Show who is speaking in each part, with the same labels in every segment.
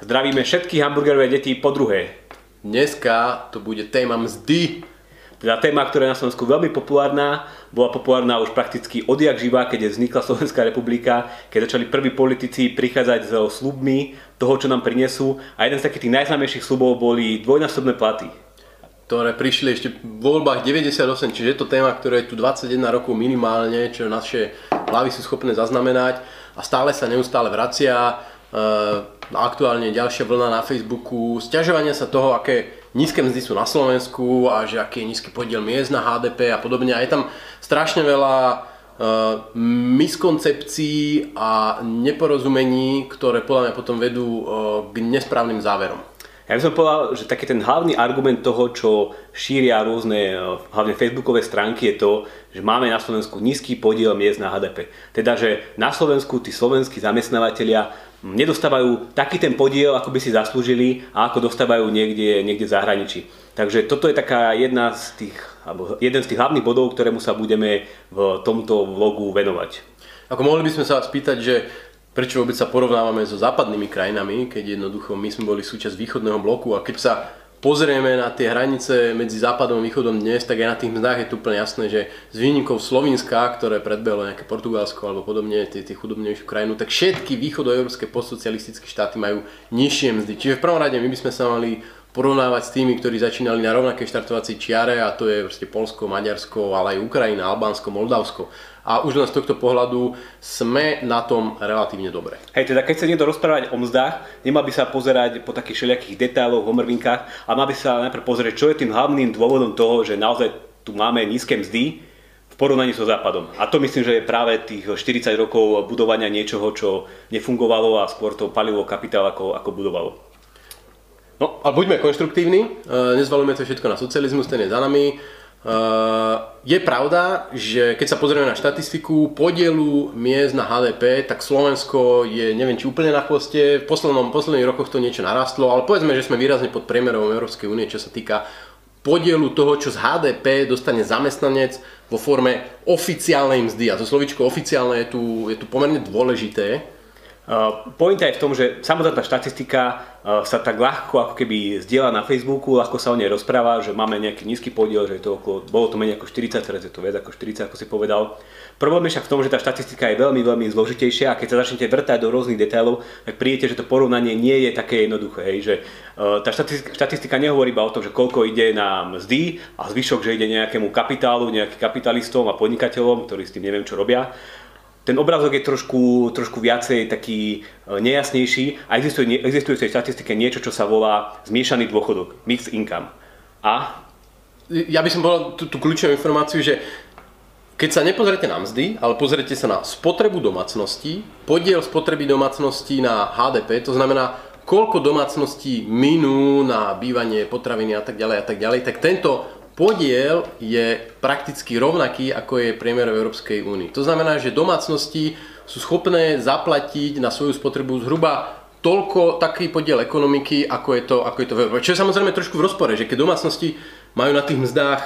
Speaker 1: Zdravíme všetky hamburgerové deti po druhé.
Speaker 2: Dneska to bude téma mzdy.
Speaker 1: Teda téma, ktorá je na Slovensku veľmi populárna, bola populárna už prakticky odjak živa, keď vznikla Slovenská republika, keď začali prví politici prichádzať so slubmi toho, čo nám prinesú. A jeden z takých tých najznámejších slubov boli dvojnásobné platy
Speaker 2: ktoré prišli ešte v voľbách 98, čiže je to téma, ktoré je tu 21 rokov minimálne, čo naše hlavy sú schopné zaznamenať a stále sa neustále vracia. Uh, aktuálne ďalšia vlna na Facebooku, sťažovania sa toho, aké nízke mzdy sú na Slovensku a že aký je nízky podiel miest na HDP a podobne. A je tam strašne veľa uh, miskoncepcií a neporozumení, ktoré podľa mňa potom vedú uh, k nesprávnym záverom.
Speaker 1: Ja by som povedal, že taký ten hlavný argument toho, čo šíria rôzne, e, hlavne facebookové stránky, je to, že máme na Slovensku nízky podiel miest na HDP. Teda, že na Slovensku tí slovenskí zamestnávateľia nedostávajú taký ten podiel, ako by si zaslúžili a ako dostávajú niekde, niekde v zahraničí. Takže toto je taká jedna z tých, alebo jeden z tých hlavných bodov, ktorému sa budeme v tomto vlogu venovať.
Speaker 2: Ako mohli by sme sa spýtať, že prečo vôbec sa porovnávame so západnými krajinami, keď jednoducho my sme boli súčasť východného bloku a keď sa pozrieme na tie hranice medzi západom a východom dnes, tak aj na tých mzdách je tu úplne jasné, že z výnikov Slovenska, ktoré predbehlo nejaké Portugalsko alebo podobne, tie, tie chudobnejšiu krajinu, tak všetky východoeurópske postsocialistické štáty majú nižšie mzdy. Čiže v prvom rade my by sme sa mali porovnávať s tými, ktorí začínali na rovnakej štartovacej čiare a to je proste Polsko, Maďarsko, ale aj Ukrajina, Albánsko, Moldavsko. A už len z tohto pohľadu sme na tom relatívne dobre.
Speaker 1: Hej, teda keď sa niekto rozprávať o mzdách, nemal by sa pozerať po takých všelijakých detailoch, homrvinkách, ale mal by sa najprv pozrieť, čo je tým hlavným dôvodom toho, že naozaj tu máme nízke mzdy v porovnaní so Západom. A to myslím, že je práve tých 40 rokov budovania niečoho, čo nefungovalo a skôr to palilo kapitál ako, ako budovalo.
Speaker 2: No, ale buďme konštruktívni, e, nezvalujme to všetko na socializmus, ten je za nami. E, je pravda, že keď sa pozrieme na štatistiku podielu miest na HDP, tak Slovensko je, neviem či úplne na chvoste, v poslednom, posledných rokoch to niečo narastlo, ale povedzme, že sme výrazne pod priemerom Európskej únie, čo sa týka podielu toho, čo z HDP dostane zamestnanec vo forme oficiálnej mzdy. A to slovičko oficiálne je tu, je tu pomerne dôležité,
Speaker 1: Pointa je v tom, že samotná štatistika sa tak ľahko ako keby zdieľa na Facebooku, ľahko sa o nej rozpráva, že máme nejaký nízky podiel, že je to okolo, bolo to menej ako 40, teraz je to viac ako 40, ako si povedal. Problém je však v tom, že tá štatistika je veľmi, veľmi zložitejšia a keď sa začnete vrtať do rôznych detailov, tak prídete, že to porovnanie nie je také jednoduché. Hej, že tá štatistika, štatistika nehovorí iba o tom, že koľko ide na mzdy a zvyšok, že ide nejakému kapitálu, nejakým kapitalistom a podnikateľom, ktorí s tým neviem čo robia, ten obrázok je trošku, trošku viacej taký e, nejasnejší a existuje, existuje v tej štatistike niečo, čo sa volá zmiešaný dôchodok, mixed income. A?
Speaker 2: Ja by som povedal tú, tú kľúčovú informáciu, že keď sa nepozrete na mzdy, ale pozrite sa na spotrebu domácností, podiel spotreby domácností na HDP, to znamená, koľko domácností minú na bývanie, potraviny a tak ďalej a tak ďalej, tak tento podiel je prakticky rovnaký, ako je priemer v Európskej únii. To znamená, že domácnosti sú schopné zaplatiť na svoju spotrebu zhruba toľko taký podiel ekonomiky, ako je to, ako je to v Európe. Čo je samozrejme trošku v rozpore, že keď domácnosti majú na tých mzdách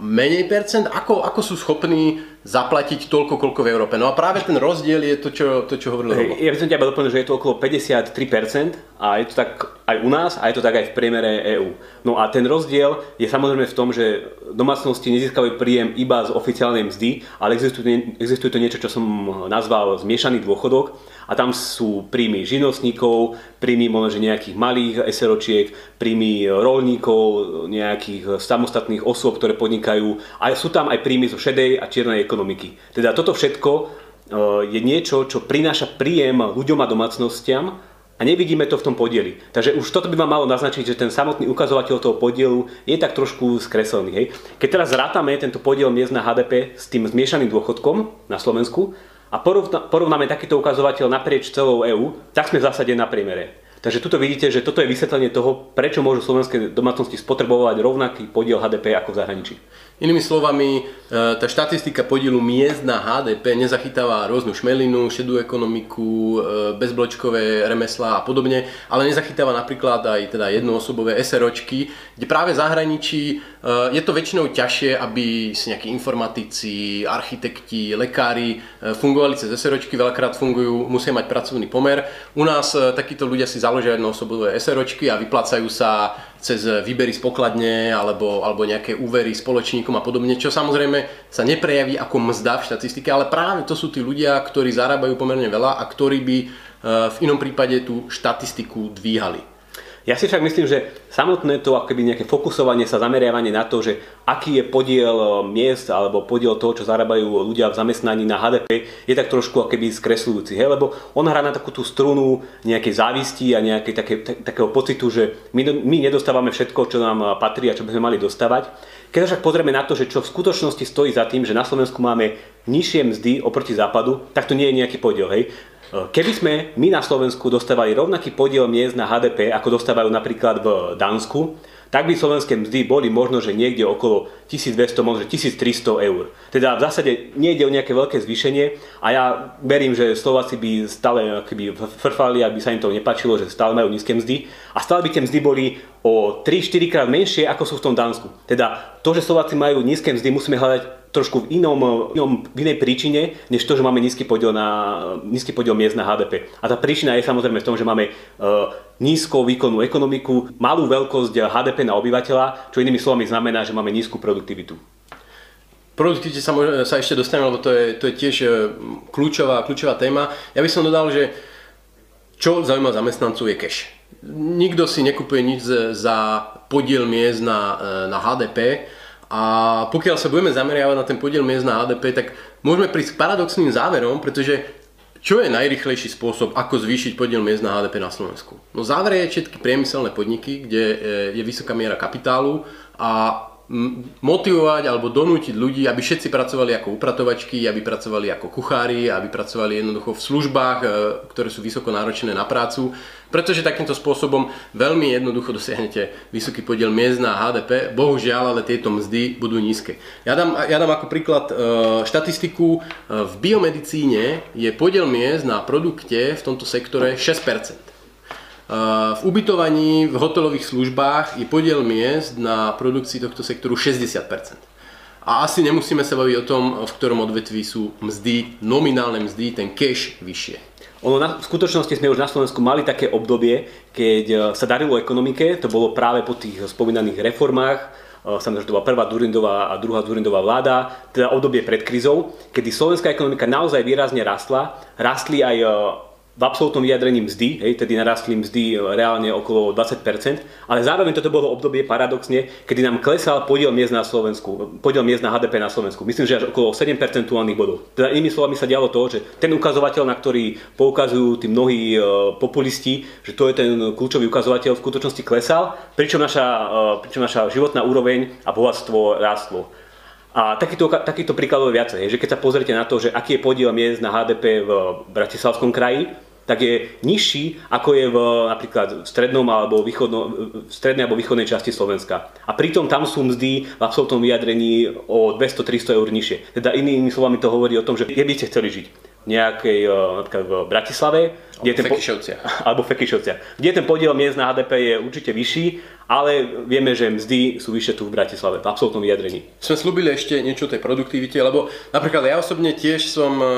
Speaker 2: menej percent, ako, ako sú schopní zaplatiť toľko, koľko v Európe. No a práve ten rozdiel je to, čo, to, čo hovoril Robo.
Speaker 1: Ja by som ťa doplnil, že je to okolo 53% a je to tak aj u nás a je to tak aj v priemere EÚ. No a ten rozdiel je samozrejme v tom, že domácnosti nezískajú príjem iba z oficiálnej mzdy, ale existuje, existuje to niečo, čo som nazval zmiešaný dôchodok a tam sú príjmy živnostníkov, príjmy možno nejakých malých SROčiek, príjmy rolníkov, nejakých samostatných osôb, ktoré podnikajú a sú tam aj príjmy zo šedej a čiernej ekonomiky. Teda toto všetko e, je niečo, čo prináša príjem ľuďom a domácnostiam a nevidíme to v tom podieli. Takže už toto by vám malo naznačiť, že ten samotný ukazovateľ toho podielu je tak trošku skreslený. Hej. Keď teraz zrátame tento podiel miest na HDP s tým zmiešaným dôchodkom na Slovensku a porovnáme takýto ukazovateľ naprieč celou EÚ, tak sme v zásade na priemere. Takže tuto vidíte, že toto je vysvetlenie toho, prečo môžu slovenské domácnosti spotrebovať rovnaký podiel HDP ako v zahraničí.
Speaker 2: Inými slovami, e, tá štatistika podielu miest na HDP nezachytáva rôznu šmelinu, šedú ekonomiku, e, bezbločkové remeslá a podobne, ale nezachytáva napríklad aj teda jednoosobové SROčky, kde práve v zahraničí e, je to väčšinou ťažšie, aby si nejakí informatici, architekti, lekári fungovali cez SROčky, veľakrát fungujú, musia mať pracovný pomer. U nás takíto ľudia si založia jednoosobové SROčky a vyplácajú sa cez výbery z pokladne alebo, alebo nejaké úvery spoločníkom a podobne, čo samozrejme sa neprejaví ako mzda v štatistike, ale práve to sú tí ľudia, ktorí zarábajú pomerne veľa a ktorí by e, v inom prípade tú štatistiku dvíhali.
Speaker 1: Ja si však myslím, že samotné to akoby nejaké fokusovanie sa, zameriavanie na to, že aký je podiel e, miest alebo podiel toho, čo zarábajú ľudia v zamestnaní na HDP, je tak trošku akoby skresľujúci. Hej? Lebo on hrá na takú tú strunu nejakej závisti a nejakej také, takého pocitu, že my, my nedostávame všetko, čo nám patrí a čo by sme mali dostávať. Keď však pozrieme na to, že čo v skutočnosti stojí za tým, že na Slovensku máme nižšie mzdy oproti západu, tak to nie je nejaký podiel. Hej? Keby sme my na Slovensku dostávali rovnaký podiel miest na HDP, ako dostávajú napríklad v Dánsku, tak by slovenské mzdy boli možno, že niekde okolo 1200, možno 1300 eur. Teda v zásade nejde o nejaké veľké zvýšenie a ja verím, že Slováci by stále keby frfali, aby sa im to nepačilo, že stále majú nízke mzdy a stále by tie mzdy boli o 3-4 krát menšie, ako sú v tom Dánsku. Teda to, že Slováci majú nízke mzdy, musíme hľadať trošku v inom, inom, v inej príčine, než to, že máme nízky podiel, na, nízky podiel miest na HDP. A tá príčina je samozrejme v tom, že máme uh, nízko výkonnú ekonomiku, malú veľkosť HDP na obyvateľa, čo inými slovami znamená, že máme nízku produktivitu.
Speaker 2: Produktivite sa, sa ešte dostaneme, lebo to je, to je tiež e, kľúčová, kľúčová téma. Ja by som dodal, že čo zaujíma zamestnancov je cash. Nikto si nekupuje nič za podiel miest na, e, na HDP, a pokiaľ sa budeme zameriavať na ten podiel miest na HDP, tak môžeme prísť k paradoxným záverom, pretože čo je najrychlejší spôsob, ako zvýšiť podiel miest na HDP na Slovensku? No záver je všetky priemyselné podniky, kde e, je vysoká miera kapitálu a motivovať alebo donútiť ľudí, aby všetci pracovali ako upratovačky, aby pracovali ako kuchári, aby pracovali jednoducho v službách, e, ktoré sú vysoko náročené na prácu, pretože takýmto spôsobom veľmi jednoducho dosiahnete vysoký podiel miest na HDP. Bohužiaľ, ale tieto mzdy budú nízke. Ja dám, ja dám ako príklad e, štatistiku. E, v biomedicíne je podiel miest na produkte v tomto sektore 6%. V ubytovaní v hotelových službách je podiel miest na produkcii tohto sektoru 60%. A asi nemusíme sa baviť o tom, v ktorom odvetví sú mzdy, nominálne mzdy, ten cash vyššie.
Speaker 1: Ono na, v skutočnosti sme už na Slovensku mali také obdobie, keď e, sa darilo ekonomike, to bolo práve po tých spomínaných reformách, e, samozrejme, že to bola prvá Durindová a druhá Durindová vláda, teda obdobie pred krizou, kedy slovenská ekonomika naozaj výrazne rastla, rastli aj v absolútnom vyjadrení mzdy, hej, tedy narastli mzdy reálne okolo 20%, ale zároveň toto bolo obdobie paradoxne, kedy nám klesal podiel miest na Slovensku, podiel miest na HDP na Slovensku. Myslím, že až okolo 7 percentuálnych bodov. Teda inými slovami sa dialo to, že ten ukazovateľ, na ktorý poukazujú tí mnohí e, populisti, že to je ten kľúčový ukazovateľ, v skutočnosti klesal, pričom naša, e, pričom naša životná úroveň a bohatstvo rástlo. A takýto, takýto príkladov je viacej, že keď sa pozrite na to, že aký je podiel miest na HDP v Bratislavskom kraji, tak je nižší, ako je v napríklad v strednom alebo východno, v strednej alebo východnej časti Slovenska. A pritom tam sú mzdy v absolútnom vyjadrení o 200-300 eur nižšie. Teda inými slovami to hovorí o tom, že kde by ste chceli žiť nejakej, eh, napríklad v Bratislave,
Speaker 2: kde ten, Fekišovcia.
Speaker 1: alebo Fekišovcia, kde ten podiel miest na HDP je určite vyšší, ale vieme, že mzdy sú vyššie tu v Bratislave, v absolútnom vyjadrení.
Speaker 2: Sme slúbili ešte niečo o tej produktivite, lebo napríklad ja osobne tiež som eh,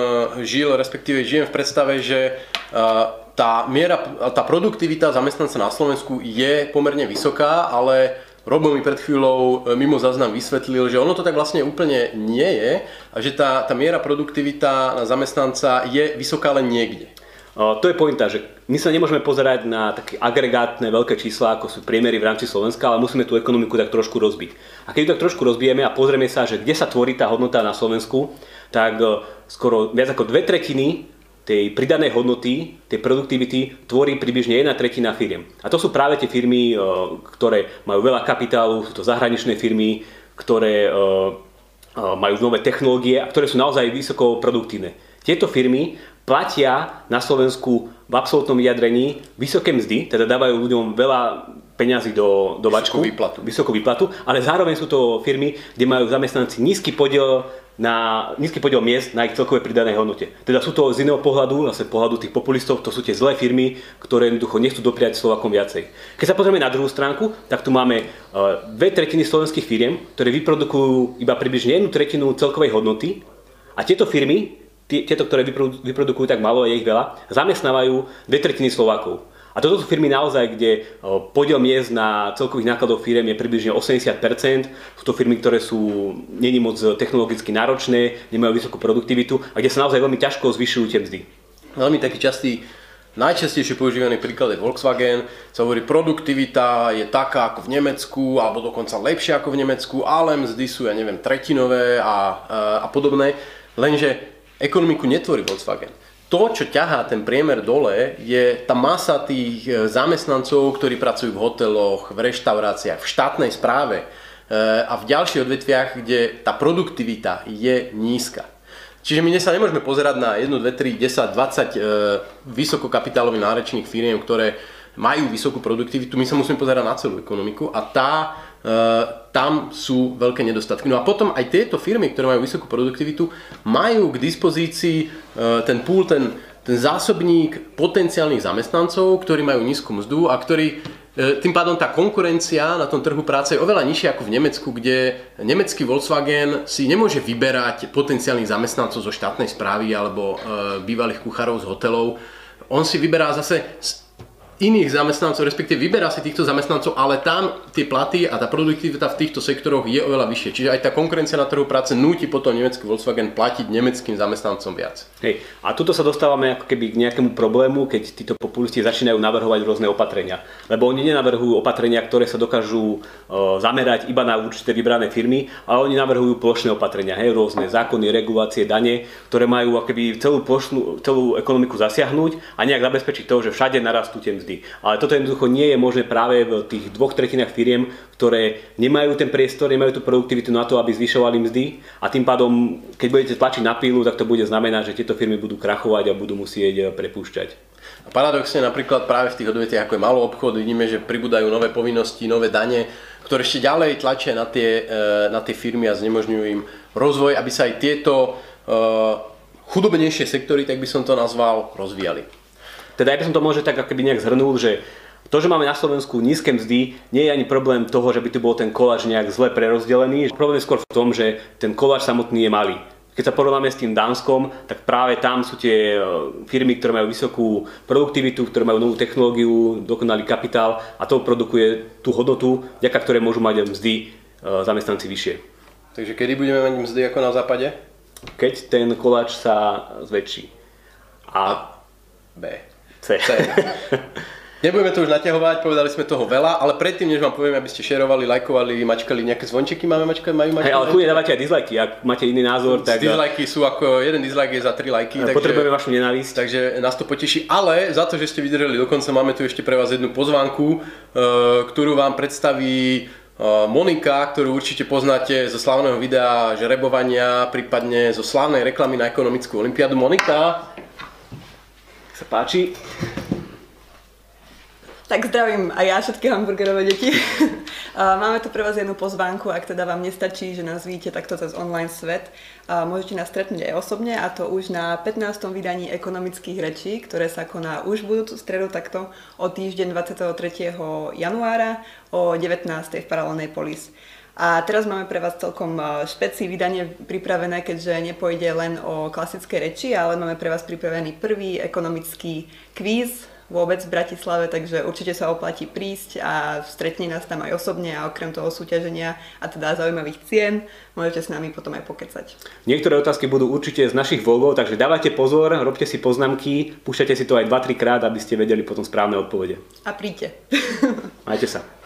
Speaker 2: žil, respektíve žijem v predstave, že eh, tá miera, tá produktivita zamestnanca na Slovensku je pomerne vysoká, ale Robo mi pred chvíľou e, mimo záznam vysvetlil, že ono to tak vlastne úplne nie je a že tá, tá miera produktivita na zamestnanca je vysoká len niekde.
Speaker 1: To je pointa, že my sa nemôžeme pozerať na také agregátne veľké čísla, ako sú priemery v rámci Slovenska, ale musíme tú ekonomiku tak trošku rozbiť. A keď ju tak trošku rozbijeme a pozrieme sa, že kde sa tvorí tá hodnota na Slovensku, tak e, skoro viac ako dve tretiny tej pridanej hodnoty, tej produktivity tvorí približne jedna tretina firiem. A to sú práve tie firmy, e, ktoré majú veľa kapitálu, sú to zahraničné firmy, ktoré e, e, majú nové technológie a ktoré sú naozaj vysoko produktívne. Tieto firmy platia na Slovensku v absolútnom vyjadrení vysoké mzdy, teda dávajú ľuďom veľa peňazí do, do
Speaker 2: vačku, vysokú výplatu.
Speaker 1: vysokú výplatu, ale zároveň sú to firmy, kde majú zamestnanci nízky podiel na nízky podiel miest na ich celkovej pridanej hodnote. Teda sú to z iného pohľadu, zase pohľadu tých populistov, to sú tie zlé firmy, ktoré jednoducho nechcú dopriať Slovakom viacej. Keď sa pozrieme na druhú stránku, tak tu máme uh, dve tretiny slovenských firiem, ktoré vyprodukujú iba približne jednu tretinu celkovej hodnoty a tieto firmy, tieto, ktoré vyprodukujú tak malo, je ich veľa, zamestnávajú dve tretiny Slovákov. A toto sú firmy naozaj, kde podiel miest na celkových nákladov firiem je približne 80%. Sú to firmy, ktoré sú není moc technologicky náročné, nemajú vysokú produktivitu a kde sa naozaj veľmi ťažko zvyšujú tie mzdy.
Speaker 2: Veľmi taký častý Najčastejšie používaný príklad je Volkswagen, sa hovorí, produktivita je taká ako v Nemecku, alebo dokonca lepšia ako v Nemecku, ale mzdy sú, ja neviem, tretinové a, a, a podobné. Lenže ekonomiku netvorí Volkswagen to, čo ťahá ten priemer dole, je tá masa tých e, zamestnancov, ktorí pracujú v hoteloch, v reštauráciách, v štátnej správe e, a v ďalších odvetviach, kde tá produktivita je nízka. Čiže my sa nemôžeme pozerať na 1, 2, 3, 10, 20 vysokokapitálových nárečných firiem, ktoré majú vysokú produktivitu, my sa musíme pozerať na celú ekonomiku a tá tam sú veľké nedostatky. No a potom aj tieto firmy, ktoré majú vysokú produktivitu, majú k dispozícii eh, ten pool, ten, ten zásobník potenciálnych zamestnancov, ktorí majú nízku mzdu a ktorí eh, tým pádom tá konkurencia na tom trhu práce je oveľa nižšia ako v Nemecku, kde nemecký Volkswagen si nemôže vyberať potenciálnych zamestnancov zo štátnej správy alebo bývalých kuchárov z hotelov. On si vyberá zase iných zamestnancov, respektíve vyberá si týchto zamestnancov, ale tam tie platy a tá produktivita v týchto sektoroch je oveľa vyššie. Čiže aj tá konkurencia na trhu práce núti potom nemecký Volkswagen platiť nemeckým zamestnancom viac.
Speaker 1: Hej, a tuto sa dostávame ako keby k nejakému problému, keď títo populisti začínajú navrhovať rôzne opatrenia. Lebo oni nenavrhujú opatrenia, ktoré sa dokážu e, zamerať iba na určité vybrané firmy, ale oni navrhujú plošné opatrenia, hej, rôzne zákony, regulácie, dane, ktoré majú akoby celú, plošnú, celú ekonomiku zasiahnuť a nejak zabezpečiť to, že všade narastú tie mzdy. Ale toto jednoducho nie je možné práve v tých dvoch tretinách firiem, ktoré nemajú ten priestor, nemajú tú produktivitu na to, aby zvyšovali mzdy a tým pádom, keď budete tlačiť na pílu, tak to bude znamenať, že tieto firmy budú krachovať a budú musieť eh, prepúšťať.
Speaker 2: A paradoxne napríklad práve v tých odvetiach ako je malý obchod vidíme, že pribúdajú nové povinnosti, nové dane, ktoré ešte ďalej tlačia na tie, eh, na tie firmy a znemožňujú im rozvoj, aby sa aj tieto uh, chudobnejšie sektory, tak by som to nazval, rozvíjali.
Speaker 1: Teda ja by som to možno tak akoby nejak zhrnul, že to, že máme na Slovensku nízke mzdy, nie je ani problém toho, že by tu bol ten koláč nejak zle prerozdelený. Problém je skôr v tom, že ten koláč samotný je malý. Keď sa porovnáme s tým Dánskom, tak práve tam sú tie e, firmy, ktoré majú vysokú produktivitu, ktoré majú novú technológiu, dokonalý kapitál a to produkuje tú hodnotu, vďaka ktoré môžu mať mzdy e, zamestnanci vyššie.
Speaker 2: Takže kedy budeme mať mzdy ako na západe?
Speaker 1: Keď ten koláč sa zväčší.
Speaker 2: A B. C. C. Nebudeme to už naťahovať, povedali sme toho veľa, ale predtým, než vám poviem, aby ste šerovali, lajkovali, mačkali nejaké zvončeky, máme mačkať, majú mačkať.
Speaker 1: Hey, ale kľudne dávate aj dislajky, ak máte iný názor, tak...
Speaker 2: Dislajky sú ako, jeden dislike je za 3 lajky.
Speaker 1: Takže, potrebujeme vašu nenávisť.
Speaker 2: Takže nás to poteší, ale za to, že ste vydržali dokonca, máme tu ešte pre vás jednu pozvánku, eh, ktorú vám predstaví eh, Monika, ktorú určite poznáte zo slavného videa žrebovania, prípadne zo slavnej reklamy na ekonomickú olimpiádu. Monika,
Speaker 1: sa páči.
Speaker 3: Tak zdravím aj ja všetky hamburgerové deti. Máme tu pre vás jednu pozvánku, ak teda vám nestačí, že nás vidíte takto cez online svet. Môžete nás stretnúť aj osobne a to už na 15. vydaní ekonomických rečí, ktoré sa koná už budúcu stredu takto o týždeň 23. januára o 19. v Paralelnej polis. A teraz máme pre vás celkom e, špeci vydanie pripravené, keďže nepôjde len o klasické reči, ale máme pre vás pripravený prvý ekonomický kvíz vôbec v Bratislave, takže určite sa oplatí prísť a stretne nás tam aj osobne a okrem toho súťaženia a teda zaujímavých cien môžete s nami potom aj pokecať.
Speaker 1: Niektoré otázky budú určite z našich vlogov, takže dávajte pozor, robte si poznámky, púšťate si to aj 2-3 krát, aby ste vedeli potom správne odpovede.
Speaker 3: A príďte.
Speaker 1: Majte sa.